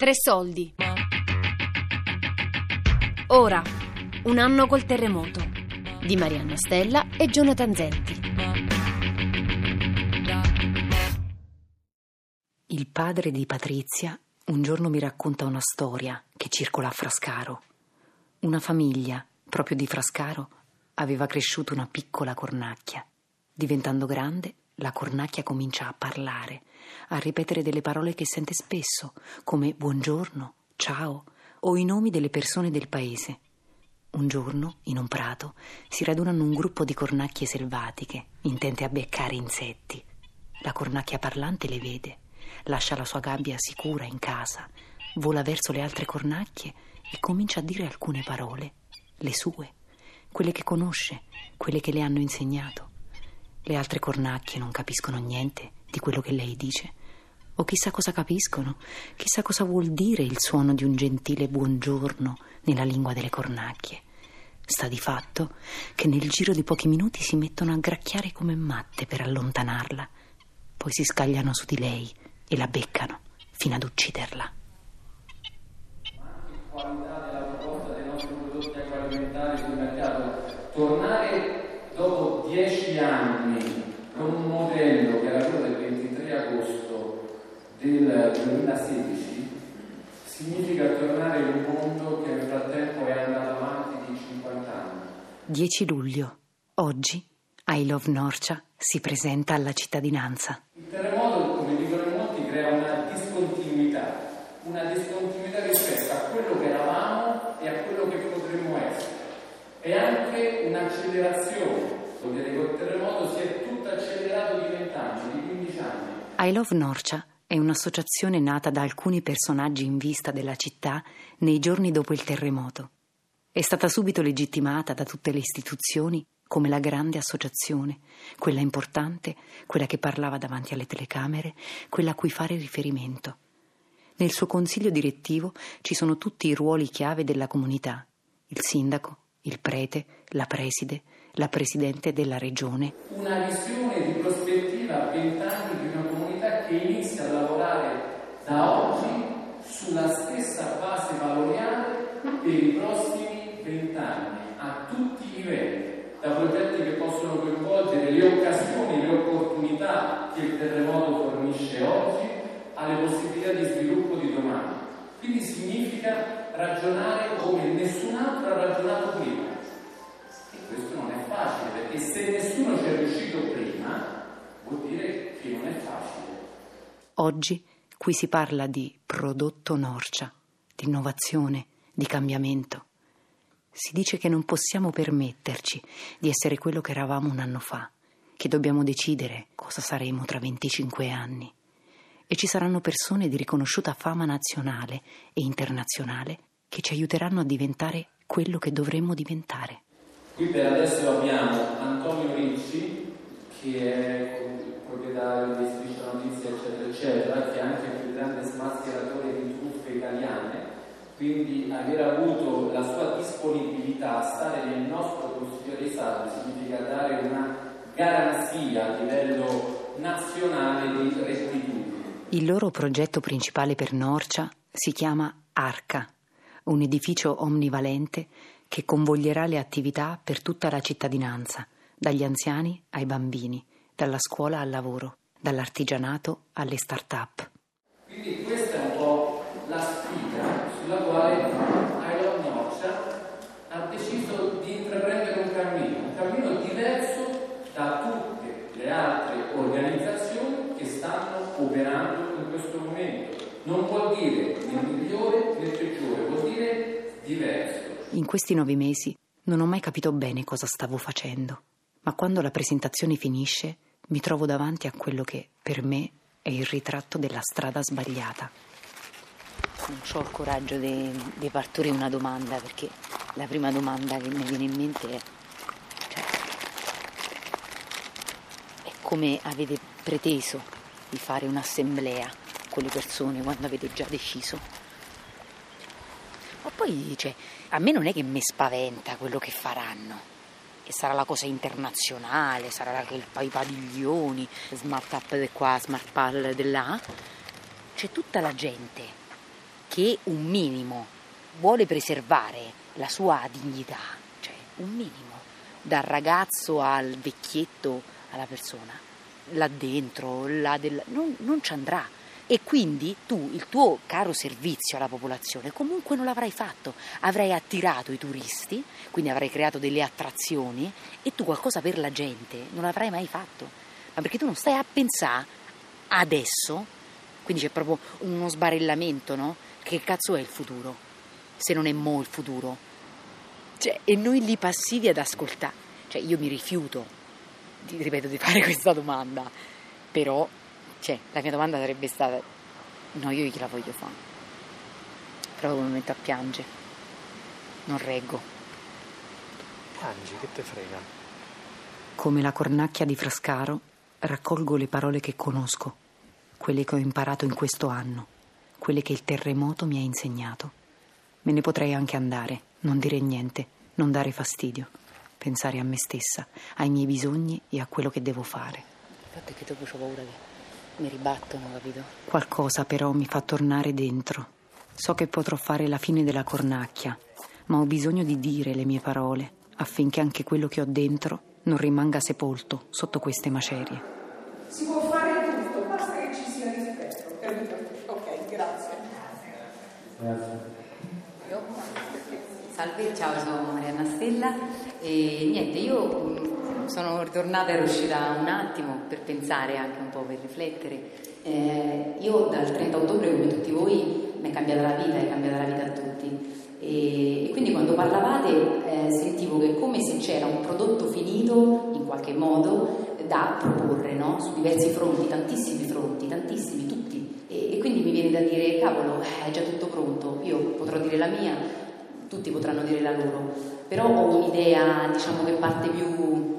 Tre soldi. Ora, un anno col terremoto. Di Marianna Stella e Jonathan Zenti. Il padre di Patrizia un giorno mi racconta una storia che circola a Frascaro. Una famiglia, proprio di Frascaro, aveva cresciuto una piccola cornacchia. Diventando grande, la cornacchia comincia a parlare, a ripetere delle parole che sente spesso, come buongiorno, ciao o i nomi delle persone del paese. Un giorno, in un prato, si radunano un gruppo di cornacchie selvatiche, intente a beccare insetti. La cornacchia parlante le vede, lascia la sua gabbia sicura in casa, vola verso le altre cornacchie e comincia a dire alcune parole, le sue, quelle che conosce, quelle che le hanno insegnato. Le altre cornacchie non capiscono niente di quello che lei dice. O chissà cosa capiscono, chissà cosa vuol dire il suono di un gentile buongiorno nella lingua delle cornacchie. Sta di fatto che nel giro di pochi minuti si mettono a gracchiare come matte per allontanarla, poi si scagliano su di lei e la beccano fino ad ucciderla. Qualità della proposta dei nostri prodotti agroalimentari sul mercato, tornare dopo dieci anni con un modello che era quello del 23 agosto del 2016 significa tornare in un mondo che nel frattempo è andato avanti di 50 anni. 10 luglio. Oggi I Love Norcia si presenta alla cittadinanza. Il terremoto, come dicono in molti, crea una discontinuità, una discontinuità rispetto a quello che eravamo e a quello che potremmo essere. E anche un'accelerazione, vuol dire che col terremoto si è tutto accelerato di 20 anni, di 15 anni. I Love Norcia è un'associazione nata da alcuni personaggi in vista della città nei giorni dopo il terremoto. È stata subito legittimata da tutte le istituzioni come la grande associazione, quella importante, quella che parlava davanti alle telecamere, quella a cui fare riferimento. Nel suo consiglio direttivo ci sono tutti i ruoli chiave della comunità, il sindaco, il prete, la preside, la presidente della regione. Una visione di prospettiva a 20 anni di una comunità che inizia a lavorare da oggi sulla stessa base valoriale per i prossimi 20 anni, a tutti i livelli, da progetti che possono coinvolgere le occasioni, le opportunità che il terremoto fornisce oggi, alle possibilità di sviluppo di domani. Quindi significa ragionare come nessun Oggi qui si parla di prodotto Norcia, di innovazione, di cambiamento. Si dice che non possiamo permetterci di essere quello che eravamo un anno fa, che dobbiamo decidere cosa saremo tra 25 anni. E ci saranno persone di riconosciuta fama nazionale e internazionale che ci aiuteranno a diventare quello che dovremmo diventare. Qui per adesso abbiamo Antonio Ricci, che è proprietario di Striscia Notizia, eccetera, eccetera, che è anche il più grande smascheratore di truffe italiane, quindi aver avuto la sua disponibilità a stare nel nostro Consiglio dei Salvi significa dare una garanzia a livello nazionale di rettitudine. Il loro progetto principale per Norcia si chiama Arca, un edificio omnivalente che convoglierà le attività per tutta la cittadinanza, dagli anziani ai bambini, dalla scuola al lavoro, dall'artigianato alle start-up. Quindi questa è un po' la sfida sulla quale Iron Norcia ha deciso di intraprendere un cammino, un cammino diverso da tutte le altre organizzazioni che stanno operando in questo momento. Non vuol dire né migliore né peggiore, vuol dire diverso. In questi nove mesi non ho mai capito bene cosa stavo facendo, ma quando la presentazione finisce mi trovo davanti a quello che per me è il ritratto della strada sbagliata. Non ho il coraggio di, partorire una domanda perché la prima domanda che mi viene in mente è, cioè, è come avete preteso di fare un'assemblea con le persone quando avete già deciso. Ma poi, cioè, a me non è che mi spaventa quello che faranno. Che sarà la cosa internazionale, sarà il, i padiglioni, smart up di qua, smart pal di là. C'è tutta la gente che un minimo vuole preservare la sua dignità, cioè un minimo, dal ragazzo al vecchietto alla persona, là dentro, là del... non, non ci andrà e quindi tu il tuo caro servizio alla popolazione comunque non l'avrai fatto, avrai attirato i turisti, quindi avrai creato delle attrazioni e tu qualcosa per la gente non l'avrai mai fatto, ma perché tu non stai a pensare adesso, quindi c'è proprio uno sbarellamento, no? Che cazzo è il futuro? Se non è mo il futuro. Cioè, e noi lì passivi ad ascoltare. Cioè, io mi rifiuto, di, ripeto, di fare questa domanda, però cioè, la mia domanda sarebbe stata: no, io gliela voglio fare. Però mi metto a piangere. Non reggo. Piangi, che te frega? Come la cornacchia di Frascaro, raccolgo le parole che conosco, quelle che ho imparato in questo anno, quelle che il terremoto mi ha insegnato. Me ne potrei anche andare, non dire niente, non dare fastidio, pensare a me stessa, ai miei bisogni e a quello che devo fare. Il fatto è che dopo ho paura che mi ribattono, capito? Qualcosa però mi fa tornare dentro. So che potrò fare la fine della cornacchia, ma ho bisogno di dire le mie parole affinché anche quello che ho dentro non rimanga sepolto sotto queste macerie. Si può fare tutto, basta che ci sia rispetto. Ok, grazie. Grazie. Salve, ciao, sono Marianna Stella e niente, io sono ritornata, ero uscita un attimo per pensare anche un po', per riflettere. Eh, io dal 30 ottobre, come tutti voi, mi è cambiata la vita, è cambiata la vita a tutti. E, e quindi quando parlavate eh, sentivo che è come se c'era un prodotto finito, in qualche modo, da proporre, no? su diversi fronti, tantissimi fronti, tantissimi, tutti. E, e quindi mi viene da dire, cavolo, è già tutto pronto, io potrò dire la mia, tutti potranno dire la loro, però ho un'idea, diciamo, che parte più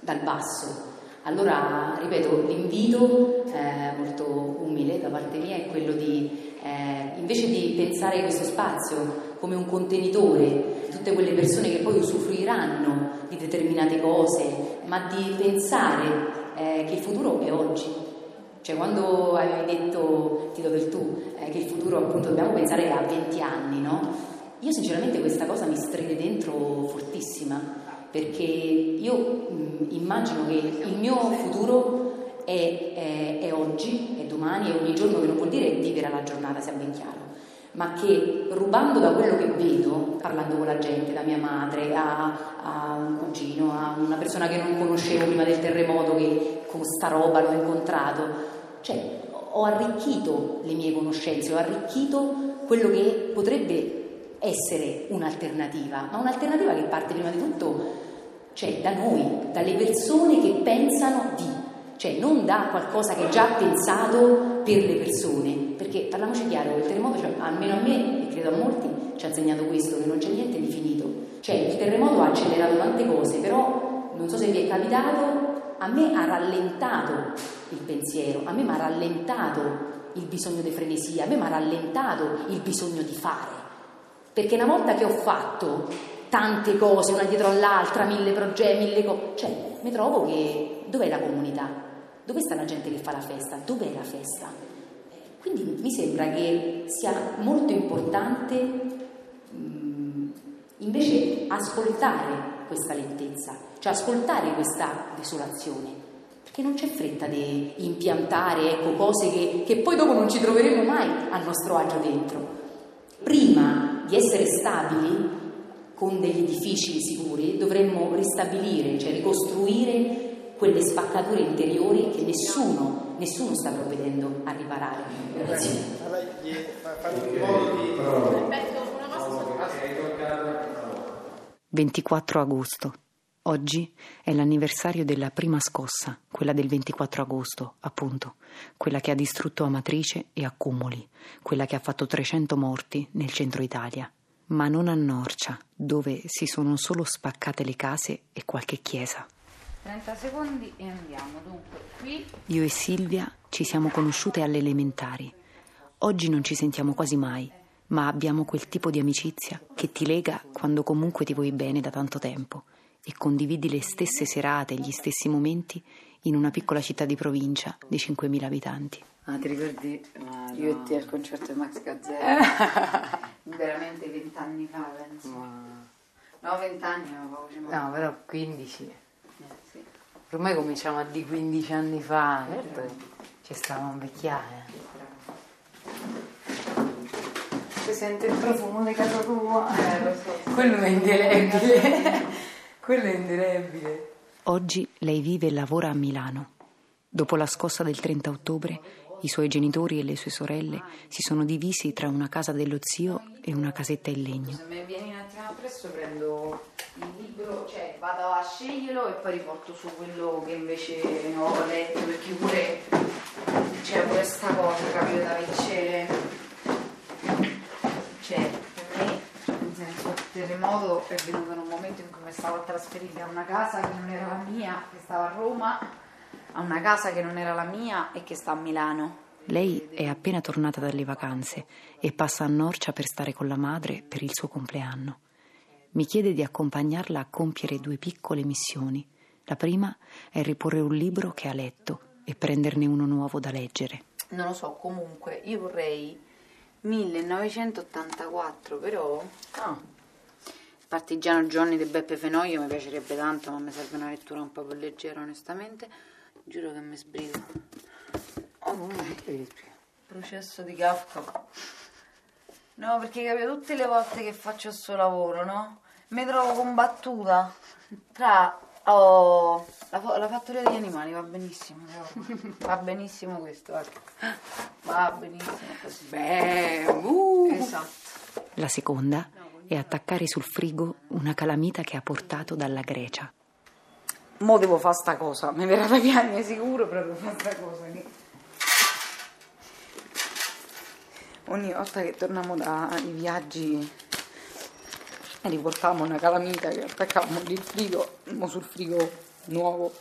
dal basso. Allora, ripeto, l'invito eh, molto umile da parte mia è quello di, eh, invece di pensare questo spazio come un contenitore tutte quelle persone che poi usufruiranno di determinate cose, ma di pensare eh, che il futuro è oggi. Cioè quando avevi detto, ti do del tu, eh, che il futuro appunto dobbiamo pensare a 20 anni, no? Io sinceramente questa cosa mi stride dentro fortissima perché io mh, immagino che il mio futuro è, è, è, oggi, è domani, è ogni giorno, che non vuol dire vivere alla giornata, sia ben chiaro, ma che rubando da quello che vedo, parlando con la gente, da mia madre a, a un cugino, a una persona che non conoscevo prima del terremoto, che con sta roba l'ho incontrato, cioè ho arricchito le mie conoscenze, ho arricchito quello che potrebbe essere un'alternativa, ma un'alternativa che parte prima di tutto cioè, da noi, dalle persone che pensano di, cioè non da qualcosa che è già pensato per le persone, perché parliamoci chiaro, il terremoto, cioè, almeno a me e credo a molti, ci ha insegnato questo, che non c'è niente di finito, cioè il terremoto ha accelerato tante cose, però non so se vi è capitato, a me ha rallentato il pensiero, a me mi ha rallentato il bisogno di frenesia, a me mi ha rallentato il bisogno di fare. Perché una volta che ho fatto tante cose, una dietro all'altra, mille progetti, mille cose, cioè mi trovo che dov'è la comunità? Dove sta la gente che fa la festa? Dov'è la festa? Quindi mi sembra che sia molto importante mh, invece ascoltare questa lentezza, cioè ascoltare questa desolazione, perché non c'è fretta di impiantare ecco, cose che, che poi dopo non ci troveremo mai a nostro agio dentro. Prima di essere stabili con degli edifici sicuri, dovremmo ristabilire, cioè ricostruire quelle spaccature interiori che nessuno, nessuno sta provvedendo a riparare. Grazie. 24 agosto. Oggi è l'anniversario della prima scossa, quella del 24 agosto, appunto, quella che ha distrutto Amatrice e Accumuli, quella che ha fatto 300 morti nel centro Italia, ma non a Norcia, dove si sono solo spaccate le case e qualche chiesa. 30 secondi e andiamo. Dunque, qui. Io e Silvia ci siamo conosciute alle elementari. Oggi non ci sentiamo quasi mai, ma abbiamo quel tipo di amicizia che ti lega quando comunque ti vuoi bene da tanto tempo e condividi le stesse serate, gli stessi momenti in una piccola città di provincia di 5.000 abitanti. Ah, ti ricordi? Io e te al concerto di Max Gazzetta? Veramente vent'anni fa, penso. No, vent'anni ma poco ci manca. No, però 15. Eh, sì. Ormai cominciamo a di 15 anni fa, certo che ci stavamo a invecchiare. Si sente il profumo di casa tua. Eh, lo so. Quello è indelebile. Quello è indelebile. Oggi lei vive e lavora a Milano. Dopo la scossa del 30 ottobre, i suoi genitori e le sue sorelle si sono divisi tra una casa dello zio e una casetta in legno. Se mi vieni un attimo appresso prendo il libro, cioè vado a sceglierlo e poi riporto su quello che invece ho letto perché pure c'è pure sta cosa, capito, da leggere. Cioè, per me, nel senso, il terremoto è venuto in un momento in cui mi stavo a trasferire da una casa che non era la mia, che stava a Roma, a una casa che non era la mia e che sta a Milano. Lei è appena tornata dalle vacanze e passa a Norcia per stare con la madre per il suo compleanno. Mi chiede di accompagnarla a compiere due piccole missioni. La prima è riporre un libro che ha letto e prenderne uno nuovo da leggere. non lo so, comunque io vorrei 1984, però Ah, Partigiano Johnny di Beppe Fenoglio mi piacerebbe tanto, ma mi serve una lettura un po' più leggera, onestamente. Giuro che mi sbrigo. ok. Processo di Kafka. No, perché capito, tutte le volte che faccio il suo lavoro, no? Mi trovo combattuta tra oh, la, fo- la fattoria degli animali, va benissimo, però. va benissimo questo, ecco. va benissimo così. Beh, uh. Esatto. La seconda è attaccare sul frigo una calamita che ha portato dalla Grecia. Mo devo fare sta cosa, mi verrà da piangere sicuro, però devo fare sta cosa. Ogni volta che torniamo dai viaggi riportavamo una calamita che attaccavamo lì il frigo, mo sul frigo nuovo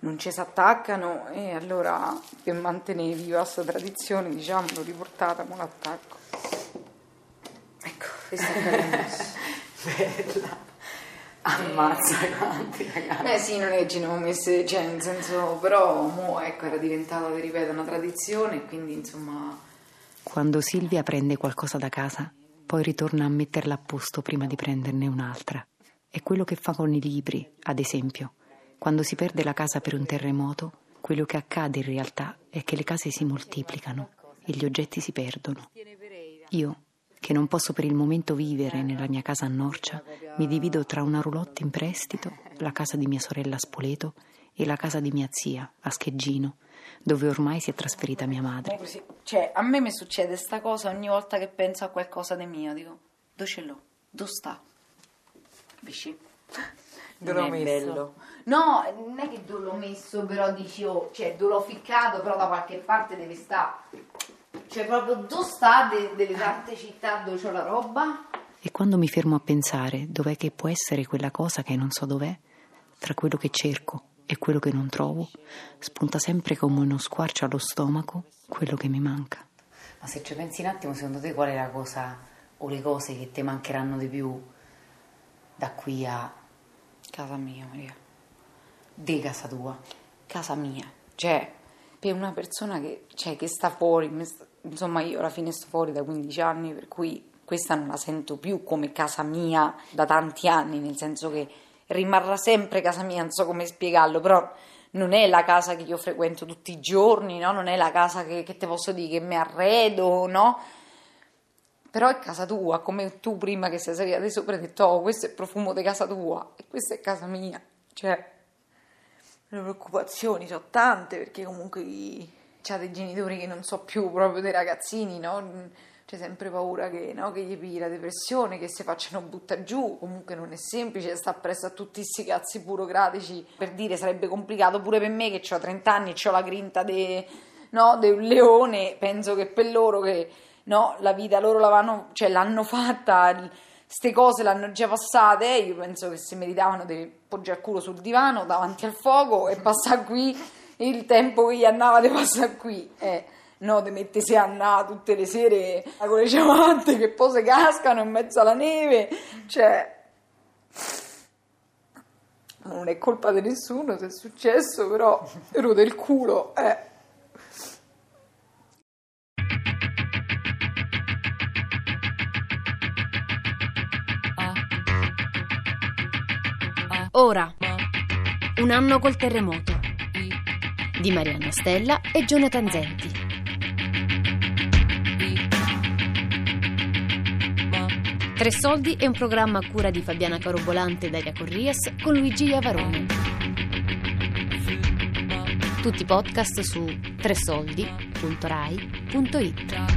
non ci si attaccano e allora per mantenere viva questa tradizione diciamo l'ho riportata, mo l'attacco. Questa è. Bella. Ammazza quanti ragazzi. Beh sì, non è che ci ne ho messe, cioè nel senso, però mo ecco era diventata, vi ripeto, una tradizione, quindi insomma... Quando Silvia prende qualcosa da casa, poi ritorna a metterla a posto prima di prenderne un'altra. È quello che fa con i libri, ad esempio. Quando si perde la casa per un terremoto, quello che accade in realtà è che le case si moltiplicano e gli oggetti si perdono. Io, che non posso per il momento vivere nella mia casa a Norcia, mi divido tra una roulotte in prestito, la casa di mia sorella a Spoleto e la casa di mia zia a Scheggino, dove ormai si è trasferita mia madre. Cioè, a me mi succede sta cosa ogni volta che penso a qualcosa di mio, dico, dove ce l'ho? Dove sta? Capisci? Dove l'ho Non è messo? bello. No, non è che dove l'ho messo, però dici, oh, cioè, dove l'ho ficcato, però da qualche parte deve stare. Cioè, proprio dove sta de- delle tante città dove c'ho la roba? E quando mi fermo a pensare dov'è che può essere quella cosa che non so dov'è, tra quello che cerco e quello che non trovo, spunta sempre come uno squarcio allo stomaco quello che mi manca. Ma se ci pensi un attimo, secondo te qual è la cosa o le cose che ti mancheranno di più da qui a Casa mia, Maria. di casa tua? casa mia, cioè per una persona che, cioè, che sta fuori, mi sta- insomma io alla fine sto fuori da 15 anni, per cui questa non la sento più come casa mia da tanti anni, nel senso che rimarrà sempre casa mia, non so come spiegarlo, però non è la casa che io frequento tutti i giorni, no? non è la casa che, che te posso dire che mi arredo, no? Però è casa tua, come tu prima che sei salita di sopra hai detto, oh, questo è il profumo di casa tua e questa è casa mia, cioè le preoccupazioni sono tante perché comunque c'ha dei genitori che non so più proprio dei ragazzini, no? C'è sempre paura che, no? che gli pigli la depressione, che si facciano butta giù. Comunque non è semplice sta presso a tutti questi cazzi burocratici. Per dire sarebbe complicato pure per me che ho 30 anni e ho la grinta di no, un leone. Penso che per loro che no, la vita loro l'avano, cioè, l'hanno fatta ste cose l'hanno già passate, io penso che si meritavano di poggiare il culo sul divano davanti al fuoco e passare qui il tempo che gli andava di passare qui. Eh, no, di mettersi a andare tutte le sere con le ciabatte che poi si cascano in mezzo alla neve, cioè... non è colpa di nessuno se è successo, però ero del culo, eh. Ora, un anno col terremoto di Marianna Stella e Jonathan Zenti. Tre soldi è un programma a cura di Fabiana Carobolante e Daria Corrias con Luigi Iavarone. Tutti i podcast su tresoldi.rai.it.